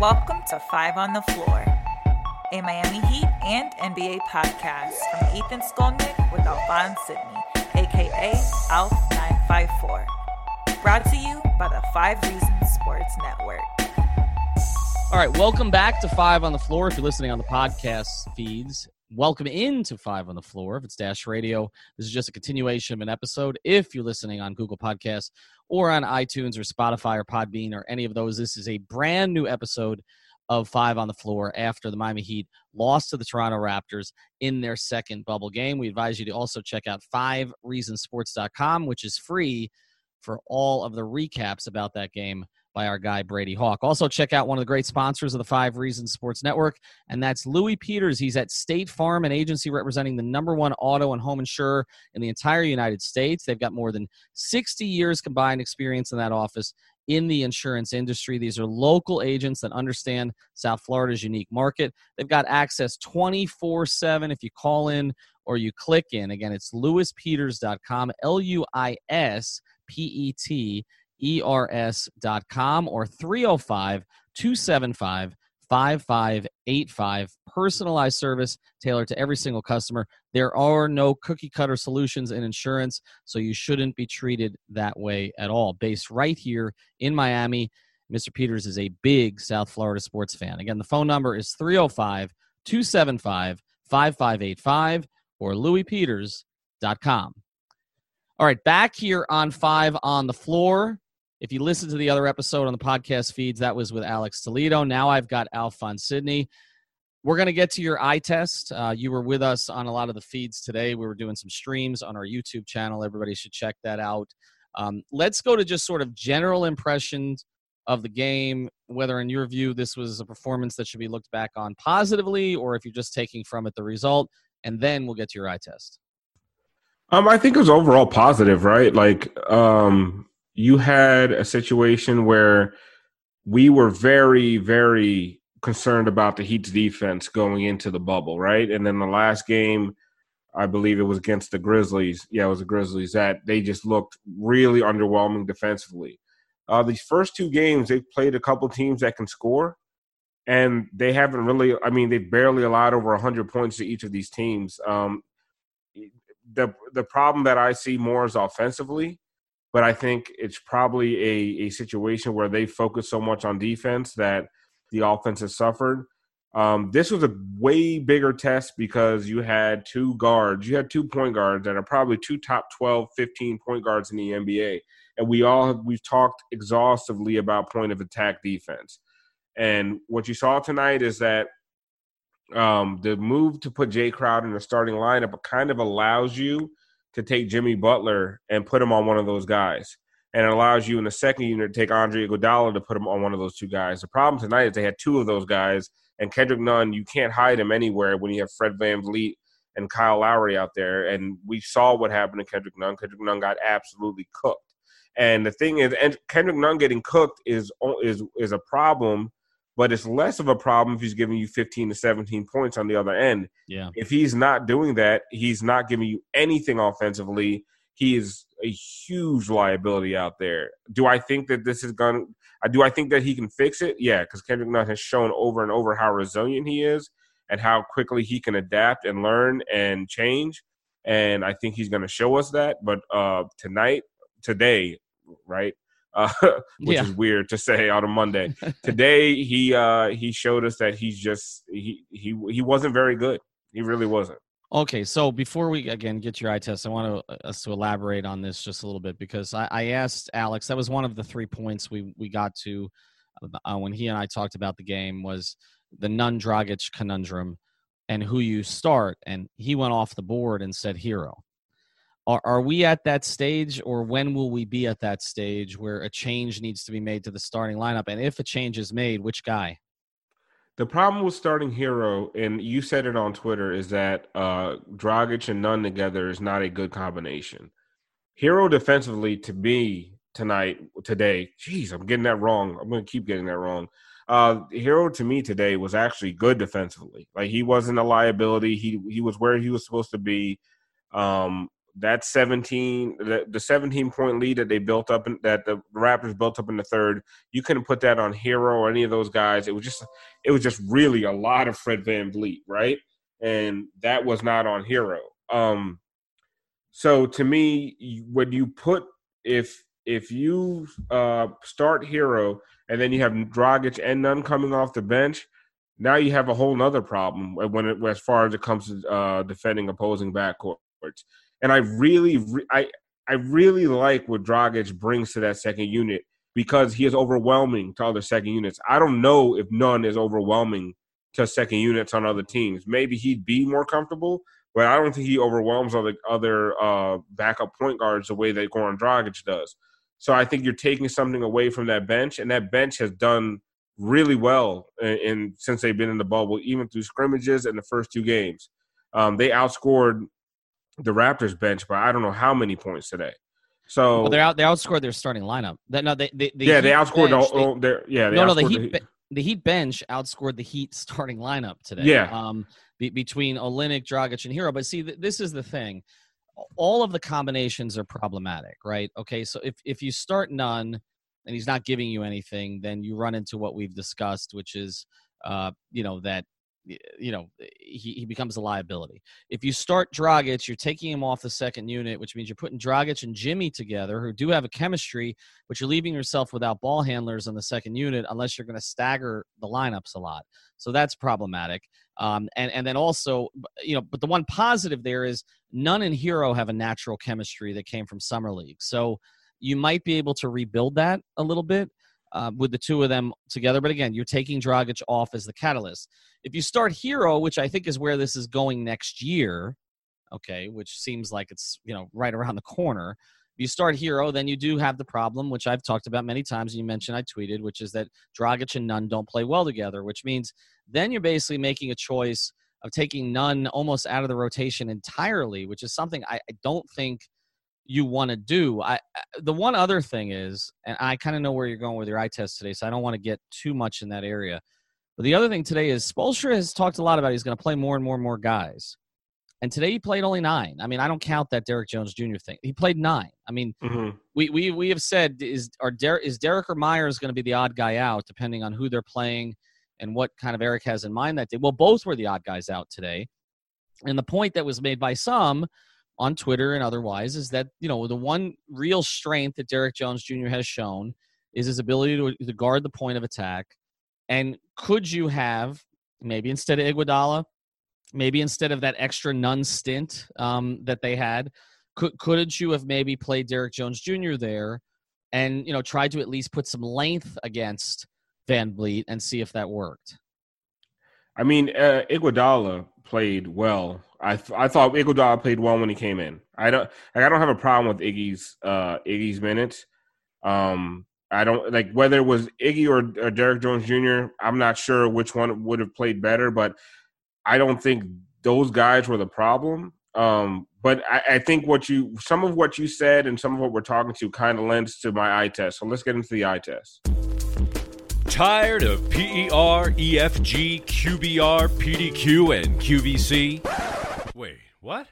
Welcome to Five on the Floor, a Miami Heat and NBA podcast from Ethan Skolnick with Alphonse Sidney, aka ALF954. Brought to you by the Five Reasons Sports Network. All right, welcome back to Five on the Floor. If you're listening on the podcast feeds, welcome into Five on the Floor. If it's Dash Radio, this is just a continuation of an episode. If you're listening on Google Podcasts or on iTunes or Spotify or Podbean or any of those, this is a brand new episode of Five on the Floor after the Miami Heat lost to the Toronto Raptors in their second bubble game. We advise you to also check out fivereasonsports.com, which is free for all of the recaps about that game by our guy Brady Hawk. Also, check out one of the great sponsors of the Five Reasons Sports Network, and that's Luis Peters. He's at State Farm, an agency representing the number one auto and home insurer in the entire United States. They've got more than 60 years combined experience in that office in the insurance industry. These are local agents that understand South Florida's unique market. They've got access 24 7 if you call in or you click in. Again, it's luispeters.com, L U I S P E T ers.com or 305 275 5585. Personalized service tailored to every single customer. There are no cookie cutter solutions in insurance, so you shouldn't be treated that way at all. Based right here in Miami, Mr. Peters is a big South Florida sports fan. Again, the phone number is 305 275 5585 or luispeters.com. All right, back here on five on the floor. If you listen to the other episode on the podcast feeds, that was with Alex Toledo. Now I've got Alphonse Sidney. We're going to get to your eye test. Uh, you were with us on a lot of the feeds today. We were doing some streams on our YouTube channel. Everybody should check that out. Um, let's go to just sort of general impressions of the game, whether in your view this was a performance that should be looked back on positively, or if you're just taking from it the result, and then we'll get to your eye test. Um, I think it was overall positive, right? Like, um, you had a situation where we were very, very concerned about the Heat's defense going into the bubble, right? And then the last game, I believe it was against the Grizzlies. Yeah, it was the Grizzlies that they just looked really underwhelming defensively. Uh, these first two games, they've played a couple teams that can score, and they haven't really. I mean, they barely allowed over 100 points to each of these teams. Um, the the problem that I see more is offensively but I think it's probably a, a situation where they focus so much on defense that the offense has suffered. Um, this was a way bigger test because you had two guards, you had two point guards that are probably two top 12, 15 point guards in the NBA. And we all have, we've talked exhaustively about point of attack defense. And what you saw tonight is that um, the move to put Jae Crowder in the starting lineup kind of allows you to take Jimmy Butler and put him on one of those guys. And it allows you in the second unit to take Andre Iguodala to put him on one of those two guys. The problem tonight is they had two of those guys, and Kendrick Nunn, you can't hide him anywhere when you have Fred VanVleet and Kyle Lowry out there. And we saw what happened to Kendrick Nunn. Kendrick Nunn got absolutely cooked. And the thing is, Kendrick Nunn getting cooked is is is a problem but it's less of a problem if he's giving you 15 to 17 points on the other end. Yeah. If he's not doing that, he's not giving you anything offensively. He is a huge liability out there. Do I think that this is going to do I think that he can fix it? Yeah, because Kendrick Nunn has shown over and over how resilient he is and how quickly he can adapt and learn and change. And I think he's going to show us that. But uh, tonight, today, right? Uh, which yeah. is weird to say on a Monday. Today he uh, he showed us that he's just he he he wasn't very good. He really wasn't. Okay, so before we again get your eye test, I want to, uh, us to elaborate on this just a little bit because I, I asked Alex. That was one of the three points we we got to uh, when he and I talked about the game was the Nunn Dragic conundrum and who you start. And he went off the board and said Herro. Are, are we at that stage, or when will we be at that stage where a change needs to be made to the starting lineup? And if a change is made, which guy? The problem with starting Herro and you said it on Twitter, is that uh, Dragic and Nunn together is not a good combination. Herro defensively, to me tonight, today, jeez I'm getting that wrong. I'm to keep getting that wrong. Uh, Herro to me today was actually good defensively. Like he wasn't a liability. He he was where he was supposed to be. Um, that 17 the, the 17 point lead that they built up in, that the Raptors built up in the third, you couldn't put that on Herro or any of those guys. It was just it was just really a lot of Fred VanVleet, right? And that was not on Herro Um so to me, when you put if if you uh start Herro and then you have Dragic and Nunn coming off the bench, now you have a whole nother problem when it, as far as it comes to uh, defending opposing backcourts. And I really, re- I, I really like what Dragic brings to that second unit because he is overwhelming to other second units. I don't know if Nunn is overwhelming to second units on other teams. Maybe he'd be more comfortable, but I don't think he overwhelms other other uh, backup point guards the way that Goran Dragic does. So I think you're taking something away from that bench, and that bench has done really well in, in since they've been in the bubble, even through scrimmages and the first two games. Um, they outscored the Raptors bench by I don't know how many points today. So well, they out they outscored their starting lineup. That no, they, they, the yeah they outscored bench, the, they, their yeah no no the Heat the, the Heat bench outscored the Heat starting lineup today. Yeah, um, be, between Olynyk, Dragic, and Herro. But see, th- this is the thing. All of the combinations are problematic, right? Okay, so if if you start Nunn and he's not giving you anything, then you run into what we've discussed, which is, uh, you know, that you know he, he becomes a liability. If you start Dragic, you're taking him off the second unit, which means you're putting Dragic and Jimmy together, who do have a chemistry, but you're leaving yourself without ball handlers on the second unit unless you're going to stagger the lineups a lot. So that's problematic. Um, and and then also, you know, but the one positive there is Nunn and Herro have a natural chemistry that came from summer league. So you might be able to rebuild that a little bit uh, with the two of them together. But again, you're taking Dragic off as the catalyst. If you start Herro, which I think is where this is going next year, okay, which seems like it's you know right around the corner. If you start Herro, then you do have the problem, which I've talked about many times. And you mentioned I tweeted, which is that Dragic and Nunn don't play well together, which means then you're basically making a choice of taking Nunn almost out of the rotation entirely, which is something I, I don't think – you want to do. I the one other thing is, and I kind of know where you're going with your eye test today, so I don't want to get too much in that area. But the other thing today is Spoelstra has talked a lot about he's going to play more and more and more guys. And today he played only nine. I mean, I don't count that Derrick Jones Jr. thing. He played nine. I mean, mm-hmm. we, we we have said is are Der- is Derrick or Meyers going to be the odd guy out, depending on who they're playing and what kind of Erik has in mind that day. Well, both were the odd guys out today. And the point that was made by some on Twitter and otherwise is that you know the one real strength that Derrick Jones Jr. has shown is his ability to, to guard the point of attack. And could you have maybe instead of Iguodala, maybe instead of that extra Nunn stint um, that they had, could couldn't you have maybe played Derrick Jones Jr. there, and you know tried to at least put some length against VanVleet and see if that worked? I mean, uh, Iguodala played well. I th- I thought Iguodala played well when he came in. I don't like, I don't have a problem with Iggy's uh, Iggy's minutes. Um, I don't like whether it was Iggy or, or Derrick Jones Jr. I'm not sure which one would have played better, but I don't think those guys were the problem. Um, but I, I, think what you some of what you said and some of what we're talking to kind of lends to my eye test. So let's get into the eye test. Tired of PER, EFG, QBR, PDQ, and QVC? Wait, what?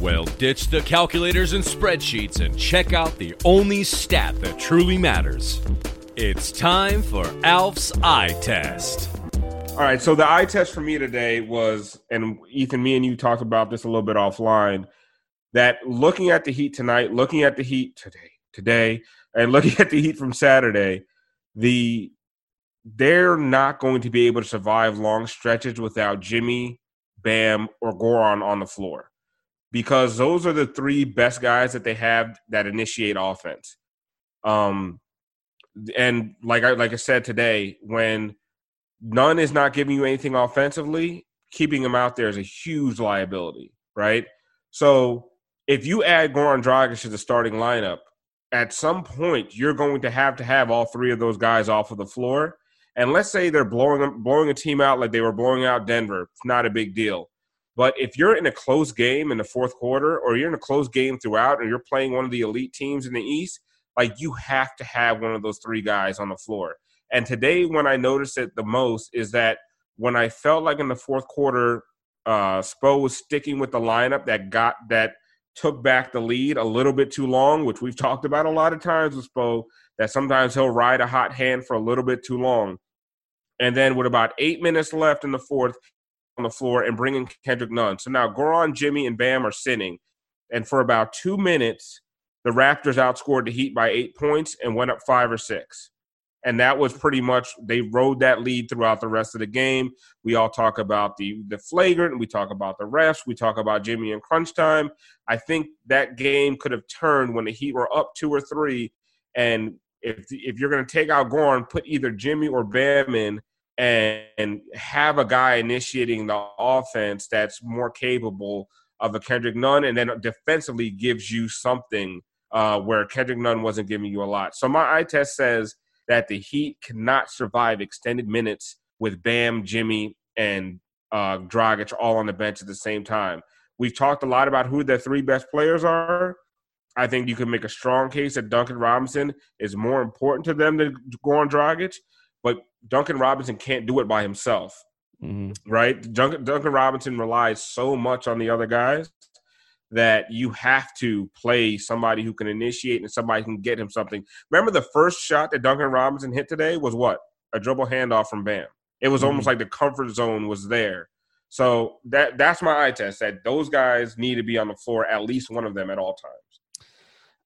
Well, ditch the calculators and spreadsheets and check out the only stat that truly matters. It's time for Alf's eye test. All right, so the eye test for me today was, and Ethan, me and you talked about this a little bit offline, that looking at the Heat tonight, looking at the Heat today, today, and looking at the Heat from Saturday, the they're not going to be able to survive long stretches without Jimmy, Bam, or Goran on the floor because those are the three best guys that they have that initiate offense. Um, and like I like I said today, when Nunn is not giving you anything offensively, keeping them out there is a huge liability, right? So if you add Goran Dragic to the starting lineup, at some point you're going to have to have all three of those guys off of the floor and let's say they're blowing blowing a team out like they were blowing out Denver. It's not a big deal. But if you're in a close game in the fourth quarter, or you're in a close game throughout, and you're playing one of the elite teams in the East, like you have to have one of those three guys on the floor. And today, when I noticed it the most, is that when I felt like in the fourth quarter, uh, Spo was sticking with the lineup that got that took back the lead a little bit too long, which we've talked about a lot of times with Spo, that sometimes he'll ride a hot hand for a little bit too long. And then with about eight minutes left in the fourth on the floor and bringing Kendrick Nunn. So now Goran, Jimmy, and Bam are sitting. And for about two minutes, the Raptors outscored the Heat by eight points and went up five or six and that was pretty much they rode that lead throughout the rest of the game. We all talk about the the flagrant, we talk about the refs, we talk about Jimmy and crunch time. I think that game could have turned when the Heat were up two or three, and if if you're going to take out Goran, put either Jimmy or Bam in. And, and have a guy initiating the offense that's more capable of a Kendrick Nunn, and then defensively gives you something uh, where Kendrick Nunn wasn't giving you a lot. So my eye test says that the Heat cannot survive extended minutes with Bam, Jimmy, and uh, Dragic all on the bench at the same time. We've talked a lot about who their three best players are. I think you can make a strong case that Duncan Robinson is more important to them than Goran Dragic, but Duncan Robinson can't do it by himself, mm-hmm. right? Duncan, Duncan Robinson relies so much on the other guys that you have to play somebody who can initiate and somebody who can get him something. Remember the first shot that Duncan Robinson hit today was what? A dribble handoff from Bam. It was mm-hmm. almost like the comfort zone was there. So that that's my eye test that those guys need to be on the floor, at least one of them at all times.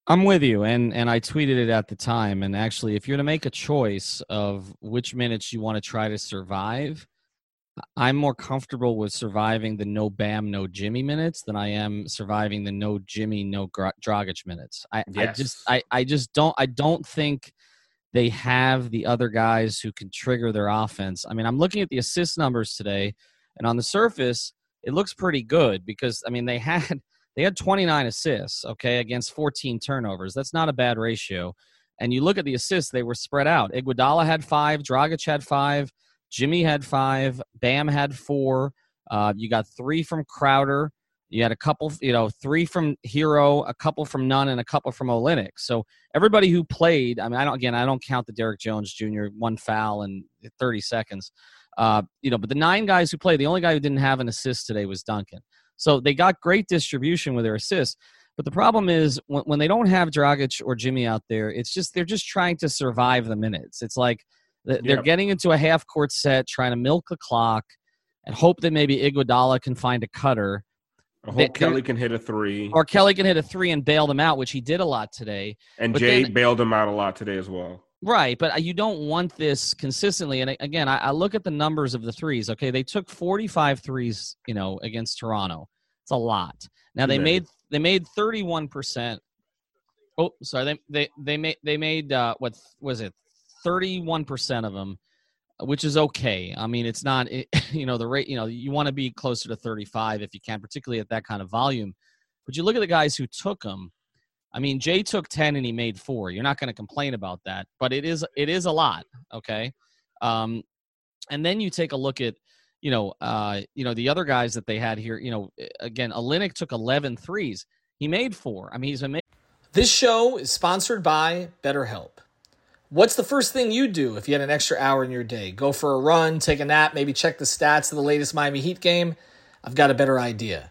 I'm with you, and and I tweeted it at the time. And actually, if you're to make a choice of which minutes you want to try to survive, I'm more comfortable with surviving the no Bam, no Jimmy minutes than I am surviving the no Jimmy, no Dragic minutes. I, yes. I just, I, I just don't, I don't think they have the other guys who can trigger their offense. I mean, I'm looking at the assist numbers today, and on the surface, it looks pretty good because I mean they had they had 29 assists, okay, against 14 turnovers. That's not a bad ratio. And you look at the assists; they were spread out. Iguodala had five, Dragic had five. Jimmy had five. Bam had four. Uh, you got three from Crowder. You had a couple, you know, three from Herro, a couple from Nunn, and a couple from Olynyk. So everybody who played, I mean, I don't again, I don't count the Derrick Jones Jr. one foul in 30 seconds. Uh, you know, but the nine guys who played, the only guy who didn't have an assist today was Duncan. So they got great distribution with their assists. But the problem is when, when they don't have Dragic or Jimmy out there, it's just they're just trying to survive the minutes. It's like they're yep. getting into a half court set, trying to milk the clock, and hope that maybe Iguodala can find a cutter. I hope they, Kelly can hit a three, or Kelly can hit a three and bail them out, which he did a lot today. And but Jae then, bailed him out a lot today as well. Right, but you don't want this consistently. And again, I, I look at the numbers of the threes. Okay, they took 45 threes, you know, against Toronto. It's a lot. Now they made they made 31 percent. Oh, sorry. They they they made they made uh, what was it 31% of them, which is okay. I mean, it's not, it, you know, the rate, you know, you want to be closer to 35 if you can, particularly at that kind of volume. But you look at the guys who took them. I mean, Jae took 10 and he made four. You're not going to complain about that, but it is, it is a lot. Okay. Um, and then you take a look at, you know, uh, you know, the other guys that they had here, you know, again, Olynyk took 11 threes. He made four. I mean, he's amazing. This show is sponsored by BetterHelp. What's the first thing you do if you had an extra hour in your day? Go for a run, take a nap, maybe check the stats of the latest Miami Heat game? I've got a better idea.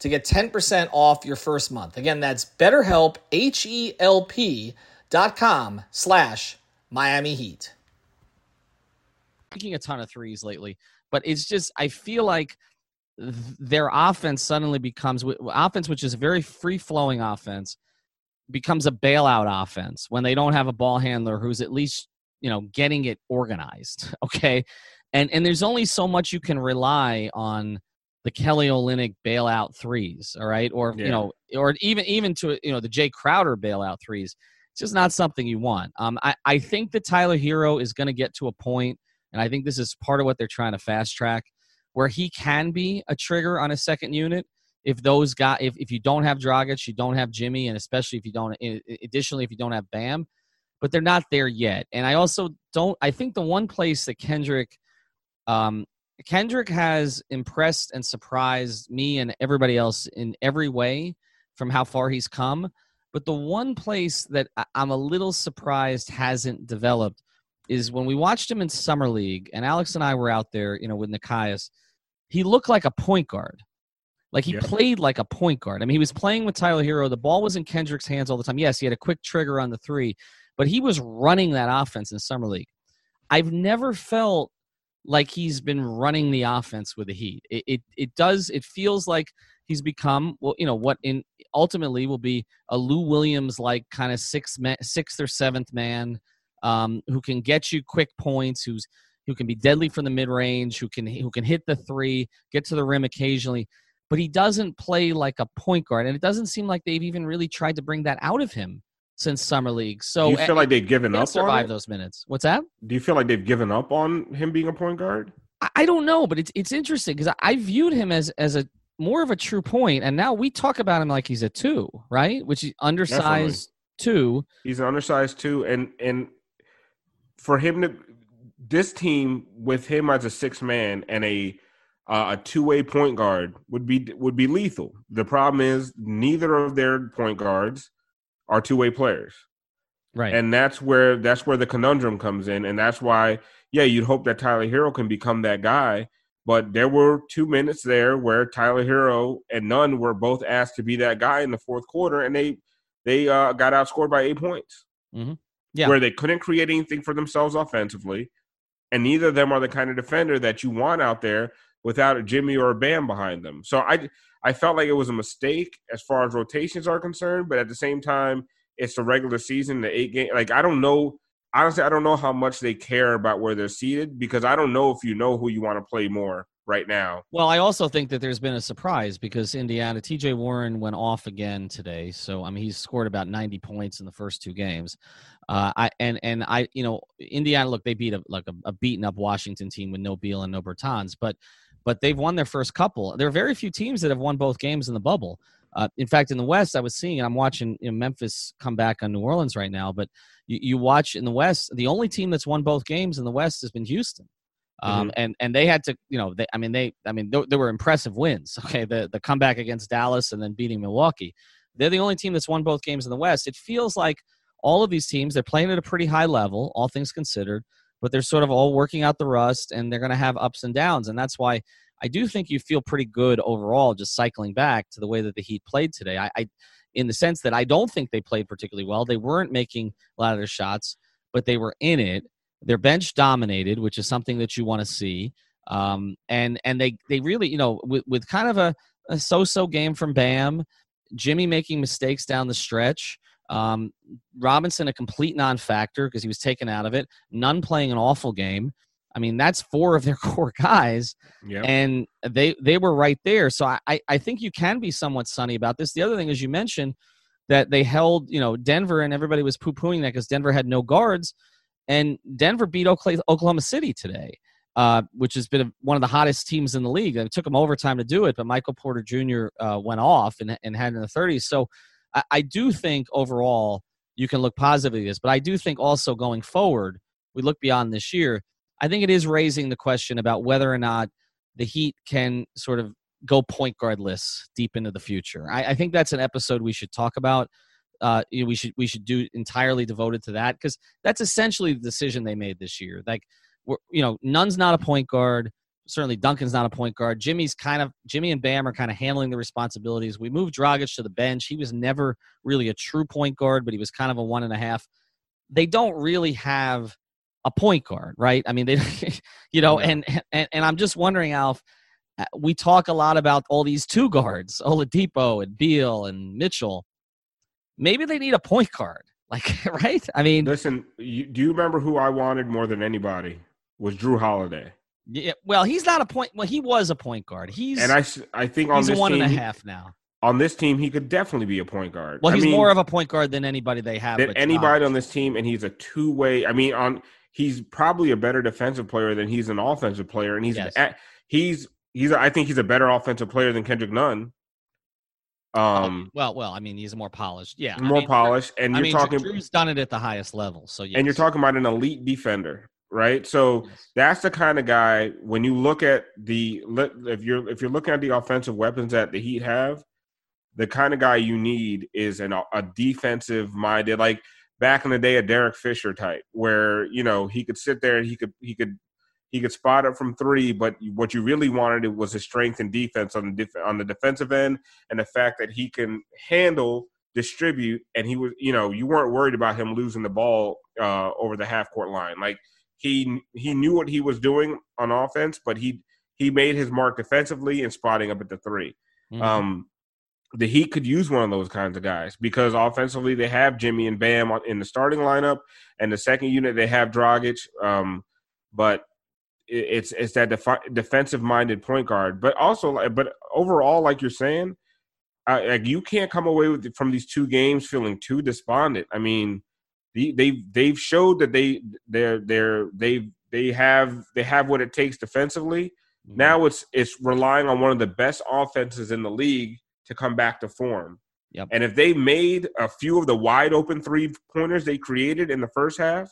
to get 10% off your first month. Again, that's betterhelp, H-E-L-P dot com slash Miami Heat. Making a ton of threes lately, but it's just, I feel like their offense suddenly becomes, offense, which is a very free-flowing offense, becomes a bailout offense when they don't have a ball handler who's at least, you know, getting it organized, okay? and and there's only so much you can rely on the Kelly Olynyk bailout threes, all right, or Yeah. you know, or even even to you know the Jae Crowder bailout threes. It's just not something you want. Um, I I think that Tyler Herro is going to get to a point, and I think this is part of what they're trying to fast track, where he can be a trigger on a second unit. If those guys, if, if you don't have Dragic, you don't have Jimmy, and especially if you don't, additionally, if you don't have Bam, but they're not there yet. And I also don't. I think the one place that Kendrick, um, Kendrick has impressed and surprised me and everybody else in every way from how far he's come. But the one place that I'm a little surprised hasn't developed is when we watched him in summer league, and Alex and I were out there, you know, with Nekias. He looked like a point guard. Like he Yeah. played like a point guard. I mean, he was playing with Tyler Herro. The ball was in Kendrick's hands all the time. Yes, he had a quick trigger on the three, but he was running that offense in summer league. I've never felt like he's been running the offense with the Heat. It it, it does. It feels like he's become well, you know, what in ultimately will be a Lou Williams like kind of sixth man, sixth or seventh man um, who can get you quick points, who's who can be deadly from the mid range, who can who can hit the three, get to the rim occasionally. But he doesn't play like a point guard, and it doesn't seem like they've even really tried to bring that out of him since summer league. So Do you feel like they've given up on survive those minutes. What's that? Do you feel like they've given up on him being a point guard? I- don't know, but it's it's interesting because I, viewed him as as a more of a true point, and now we talk about him like he's a two, right? Which is undersized two. He's an undersized two, and and for him to this team with him as a six man and a uh, a two way point guard would be would be lethal. The problem is neither of their point guards are two way players, Right. and that's where that's where the conundrum comes in, and that's why yeah you'd hope that Tyler Herro can become that guy. But there were two minutes there where Tyler Herro and Nunn were both asked to be that guy in the fourth quarter, and they they uh, got outscored by eight points. Yeah. where they couldn't create anything for themselves offensively, and neither of them are the kind of defender that you want out there without a Jimmy or a Bam behind them. So I I felt like it was a mistake as far as rotations are concerned, but at the same time, it's the regular season, the eight game. Like I don't know. Honestly, I don't know how much they care about where they're seated because I don't know if you know who you want to play more right now. Well, I also think that there's been a surprise because Indiana, TJ Warren went off again today. So, I mean, he's scored about 90 points in the first two games. Uh, I and and I, you know, Indiana. Look, they beat a like a, a beaten up Washington team with no Beal and no Bertans, but but they've won their first couple. There are very few teams that have won both games in the bubble. Uh, in fact, in the West, I was seeing, and I'm watching you know, Memphis come back on New Orleans right now. But you, you watch in the West, the only team that's won both games in the West has been Houston. Um, and and they had to, you know, they, I mean, they, I mean, there were impressive wins. Okay, the the comeback against Dallas and then beating Milwaukee. They're the only team that's won both games in the West. It feels like all of these teams they're playing at a pretty high level, all things considered, but they're sort of all working out the rust, and they're going to have ups and downs, and that's why I do think you feel pretty good overall. Just cycling back to the way that the Heat played today, I, I in the sense that I don't think they played particularly well. They weren't making a lot of their shots, but they were in it. Their bench dominated, which is something that you want to see. Um, and and they they really you know with with kind of a, a so-so game from Bam, Jimmy making mistakes down the stretch. Um, Robinson a complete non-factor because he was taken out of it. Nunn playing an awful game. I mean, that's four of their core guys, Yeah. and they they were right there. So I I- I think you can be somewhat sunny about this. The other thing is you mentioned that they held you know Denver and everybody was poo pooing that because Denver had no guards, and Denver beat Oklahoma City today. Uh, which has been one of the hottest teams in the league. It took them overtime to do it, but Michael Porter Jr. Uh, went off and, and had in the 30s. So I, I do think overall you can look positively at this, but I do think also going forward, we look beyond this year. I think it is raising the question about whether or not the Heat can sort of go point guardless deep into the future. I, I think that's an episode we should talk about. Uh, you know, we should we should do entirely devoted to that because that's essentially the decision they made this year. Like, we're, you know, Nunn's not a point guard. Certainly, Duncan's not a point guard. Jimmy's kind of Jimmy and Bam are kind of handling the responsibilities. We moved Dragic to the bench. He was never really a true point guard, but he was kind of a one and a half. They don't really have a point guard, right? I mean, they, you know, No. and, and and I'm just wondering, Alf. uh, We talk a lot about all these two guards, Oladipo and Beal and Mitchell. Maybe they need a point guard, like right? I mean, Listen, you, do you remember who I wanted more than anybody? Was Jrue Holiday. Yeah, well, he's not a point. Well, he was a point guard. He's and I, I think on he's this one team and a half now. on this team he could definitely be a point guard. Well, I he's mean, more of a point guard than anybody they have. than anybody on this team, and he's a two way. I mean, on he's probably a better defensive player than he's an offensive player, and he's Yes. he's he's. I think he's a better offensive player than Kendrick Nunn. Um, well, well, I mean, he's more polished. Yeah, I more mean, polished, and I you're mean, talking, Jrue's done it at the highest level. So and you're talking about an elite defender, right? So Yes. that's the kind of guy when you look at the if you're if you're looking at the offensive weapons that the Heat have, the kind of guy you need is an, a defensive minded like back in the day a Derek Fisher type where you know he could sit there and he could he could he could spot it from three, but what you really wanted was his strength and defense on the def- on the defensive end and the fact that he can handle distribute and he was you know you weren't worried about him losing the ball uh, over the half court line like he he knew what he was doing on offense but he he made his mark defensively and spotting up at the 3 Mhm. um the Heat could use one of those kinds of guys because offensively they have Jimmy and Bam in the starting lineup, and the second unit they have Dragic. Um, but it's it's that defi- defensive minded point guard. But also, but overall, like you're saying, uh, like you can't come away with from these two games feeling too despondent. I mean, the, they've they've showed that they they're they're they they have they have what it takes defensively. Mhm. Now it's it's relying on one of the best offenses in the league to come back to form. Yep. And if they made a few of the wide open three pointers they created in the first half,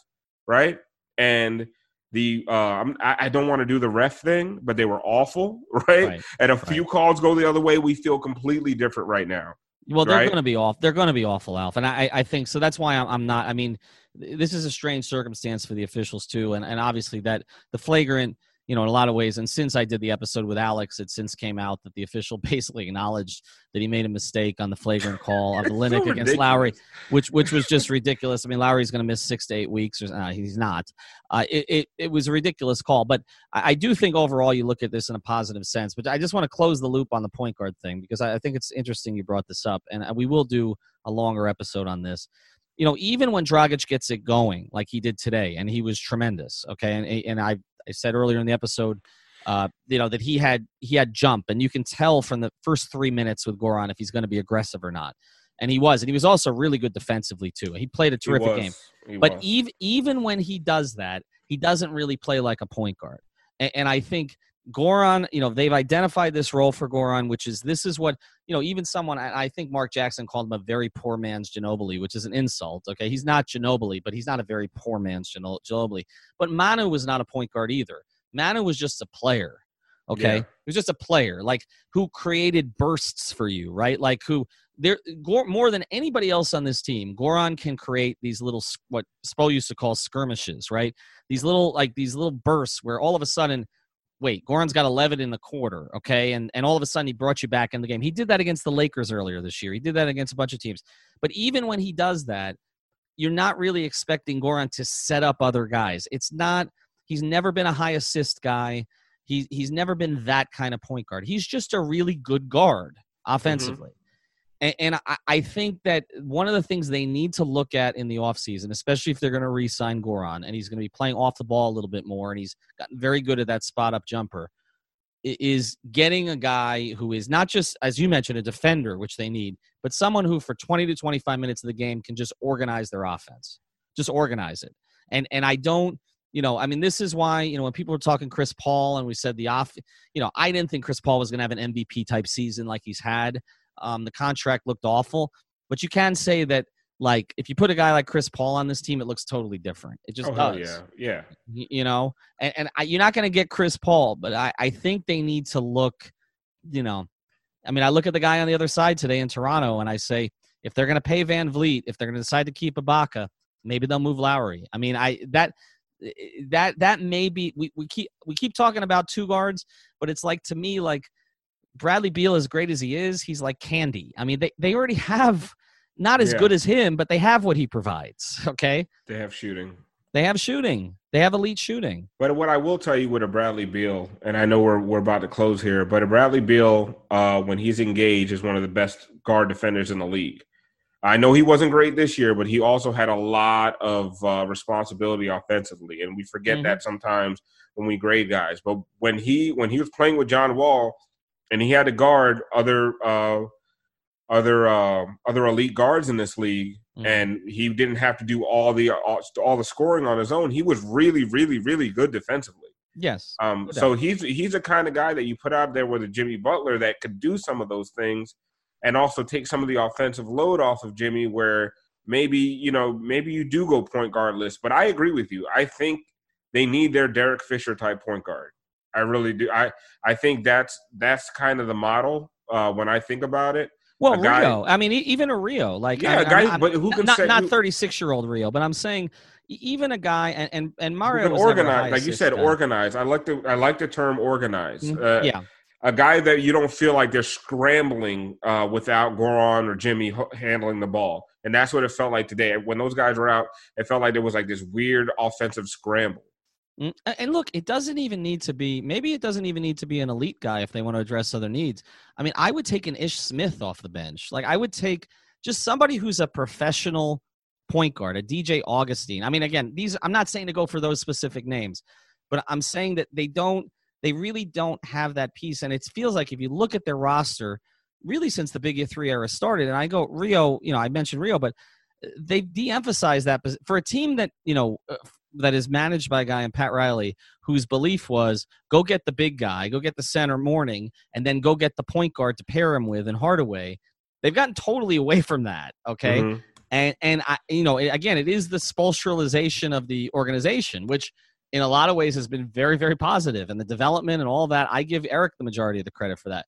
right? And the uh, I'm, I I don't want to do the ref thing, but they were awful, right? Right. And a few calls go the other way, we feel completely different right now. Well, they're right? going to be off. They're going to be awful, Alf, and I, I think so. That's why I'm, I'm not. I mean, this is a strange circumstance for the officials too, and and obviously that the flagrant, you know, in a lot of ways. And since I did the episode with Alex, it since came out that the official basically acknowledged that he made a mistake on the flagrant call of the It's so Linux against Lowry, which which was just ridiculous. I mean, Lowry's going to miss six to eight weeks, or uh, he's not. Uh, it, it it was a ridiculous call, but I, I do think overall you look at this in a positive sense. But I just want to close the loop on the point guard thing because I, I think it's interesting you brought this up, and uh, we will do a longer episode on this. You know, even when Dragic gets it going, like he did today, and he was tremendous. Okay, and and I I said earlier in the episode. Uh, you know that he had he had jump, and you can tell from the first three minutes with Goran if he's going to be aggressive or not and he was, and he was also really good defensively too. He played a terrific game. He But was. even even when he does that, he doesn't really play like a point guard. And, and I think Goran, you know, they've identified this role for Goran, which is this is what you know. Even someone, I I think Mark Jackson called him a very poor man's Ginobili, which is an insult. Okay, he's not Ginobili, but he's not a very poor man's Gino- Ginobili. But Manu was not a point guard either. Manu was just a player. Okay, Yeah. he was just a player, like who created bursts for you, right? Like who there more than anybody else on this team, Goran can create these little what Spo used to call skirmishes, right? These little like these little bursts where all of a sudden, wait, Goran's got 11 in the quarter, okay, and and all of a sudden he brought you back in the game. He did that against the Lakers earlier this year. He did that against a bunch of teams. But even when he does that, you're not really expecting Goran to set up other guys. It's not. He's never been a high assist guy. He's he's never been that kind of point guard. He's just a really good guard mm-hmm. offensively. And, and I, I think that one of the things they need to look at in the offseason, especially if they're going to re sign Goran and he's going to be playing off the ball a little bit more and he's gotten very good at that spot up jumper, is getting a guy who is not just, as you mentioned, a defender, which they need, but someone who for 20 to 25 minutes of the game can just organize their offense, just organize it. And, and I don't, you know, I mean, this is why, you know, when people were talking Chris Paul and we said the off, you know, I didn't think Chris Paul was going to have an MVP type season like he's had. Um, the contract looked awful, but you can say that, like, if you put a guy like Chris Paul on this team, it looks totally different. It just Oh, does. yeah, yeah. y- you know? And, and I, you're not going to get chris paul but I, I think they need to look you know i mean i look at the guy on the other side today in toronto and i say if they're going to pay VanVleet if they're going to decide to keep Ibaka, maybe they'll move lowry. I mean i that that that may be we, we keep we keep talking about two guards but it's like to me like bradley beal as great as he is he's like candy i mean they, they already have not as Yeah. good as him but they have what he provides okay They have shooting. they have shooting they have elite shooting But what I will tell you with a Bradley Beal, and I know we're we're about to close here, but a Bradley Beal, uh, when he's engaged, is one of the best guard defenders in the league. I know he wasn't great this year, but he also had a lot of uh, responsibility offensively, and we forget mm-hmm. that sometimes when we grade guys. But when he when he was playing with John Wall, and he had to guard other uh, other uh, other elite guards in this league, mm-hmm. and he didn't have to do all the all, all the scoring on his own. He was really, really, really good defensively. Yes. Um. So he's he's the kind of guy that you put out there with a Jimmy Butler that could do some of those things, and also take some of the offensive load off of Jimmy, where maybe you know maybe you do go point guardless. But I agree with you. I think they need their Derek Fisher type point guard. I really do. I I think that's that's kind of the model uh, when I think about it. Well, guy, Rio. I mean, even a Rio, like yeah, I, guy, I, but who can not say, not thirty six year old Rio, but I'm saying even a guy and and, and Mario was organized, like you said, guy. organized. I like the I like the term organized. Mm-hmm. Uh, yeah, a guy that you don't feel like they're scrambling uh, without Goran or Jimmy handling the ball, and that's what it felt like today. When those guys were out, it felt like there was like this weird offensive scramble. Mm, and look, it doesn't even need to be, maybe it doesn't even need to be an elite guy if they want to address other needs. I mean, I would take an Ish Smith off the bench. Like, I would take just somebody who's a professional point guard, a DJ Augustin. I mean, again, these, I'm not saying to go for those specific names, but I'm saying that they don't, they really don't have that piece. And it feels like if you look at their roster, really since the Big Three era started, and I go Rio, you know, I mentioned Rio, but uh, they de-emphasized that for a team that you know uh, that is managed by a guy in Pat Riley whose belief was go get the big guy, go get the center Mourning, and then go get the point guard to pair him with and Hardaway. They've gotten totally away from that. Okay. Mm-hmm. And and I you know again it is the Spoelstralization of the organization, which in a lot of ways has been very very positive, and the development and all that. I give Erik the majority of the credit for that.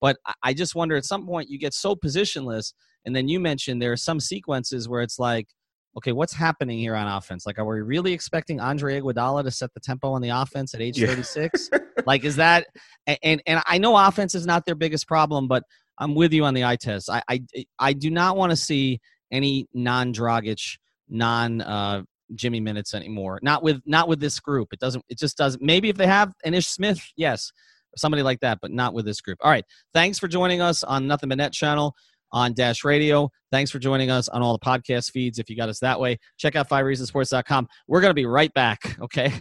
But I just wonder at some point you get so positionless, and then you mentioned there are some sequences where it's like okay, what's happening here on offense? Like, are we really expecting Andre Iguodala to set the tempo on the offense at age yeah. 36? like, is that and and I know offense is not their biggest problem, but I'm with you on the eye test. I I, I do not want to see any non-Dragic, non uh, Jimmy minutes anymore. Not with not with this group. It doesn't. It just doesn't. Maybe if they have an Ish Smith, yes, somebody like that, but not with this group. All right. Thanks for joining us on Nothing But Net channel on Dash Radio. Thanks for joining us on all the podcast feeds. If you got us that way, check out fivereasonsports.com. We're going to be right back. Okay.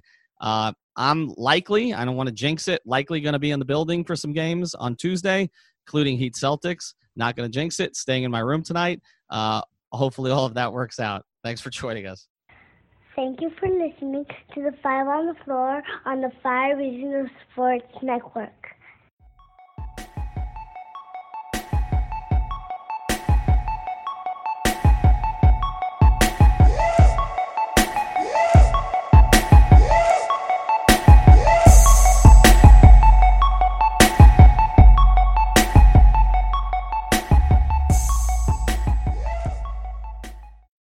Uh, I'm likely, I don't want to jinx it, likely going to be in the building for some games on Tuesday, including Heat Celtics. Not going to jinx it, staying in my room tonight. Uh, hopefully, all of that works out. Thanks for joining us. Thank you for listening to the Five on the Floor on the Five Reasons Sports Network.